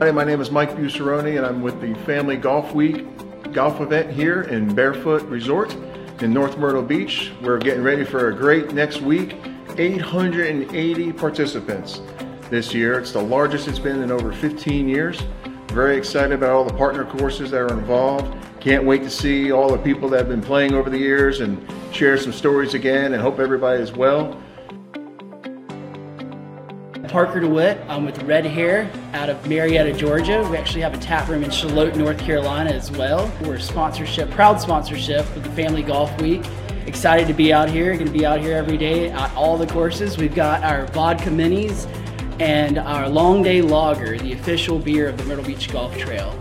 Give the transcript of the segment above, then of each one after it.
Hi, my name is Mike Buceroni and I'm with the Family Golf Week golf event here in Barefoot Resort in North Myrtle Beach. We're getting ready for a great next week. 880 participants this year. It's the largest it's been in over 15 years. Very excited about all the partner courses that are involved. Can't wait to see all the people that have been playing over the years and share some stories again and hope everybody is well. Parker DeWitt. I'm with Red Hare out of Marietta, Georgia. We actually have a tap room in Charlotte, North Carolina as well. We're a sponsorship, proud sponsorship of the Family Golf Week. Excited to be out here. Going to be out here every day at all the courses. We've got our vodka minis and our Long Day Lager, the official beer of the Myrtle Beach Golf Trail.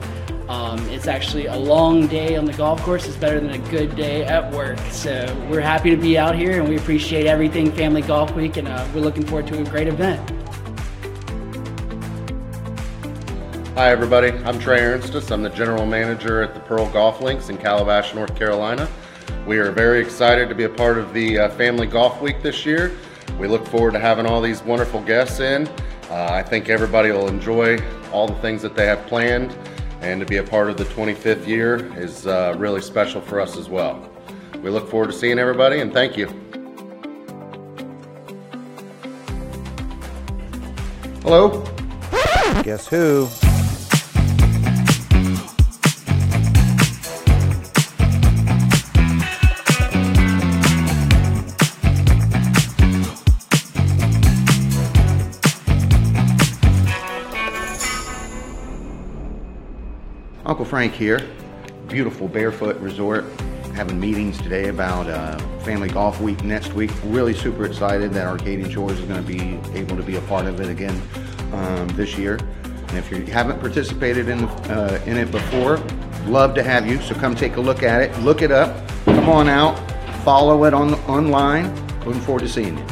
Um, it's actually a long day on the golf course is better than a good day at work. So we're happy to be out here and we appreciate everything Family Golf Week and uh, we're looking forward to a great event. Hi everybody, I'm Trey Ernstus. I'm the general manager at the Pearl Golf Links in Calabash, North Carolina. We are very excited to be a part of the uh, Family Golf Week this year. We look forward to having all these wonderful guests in. Uh, I think everybody will enjoy all the things that they have planned and to be a part of the 25th year is uh, really special for us as well. We look forward to seeing everybody and thank you. Hello? Guess who? Uncle Frank here, beautiful Barefoot Resort. Having meetings today about uh, Family Golf Week next week. Really super excited that Arcadian Shores is going to be able to be a part of it again um, this year. And if you haven't participated in, uh, in it before, love to have you. So come take a look at it, look it up, come on out, follow it on online. Looking forward to seeing you.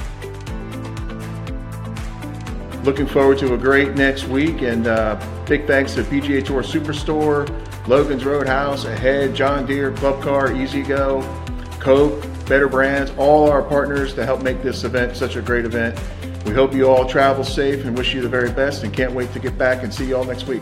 Looking forward to a great next week and uh, big thanks to PGA Tour Superstore, Logan's Roadhouse, Ahead, John Deere, Club Car, E-Z-GO, Coke, Better Brands, all our partners to help make this event such a great event. We hope you all travel safe and wish you the very best and can't wait to get back and see you all next week.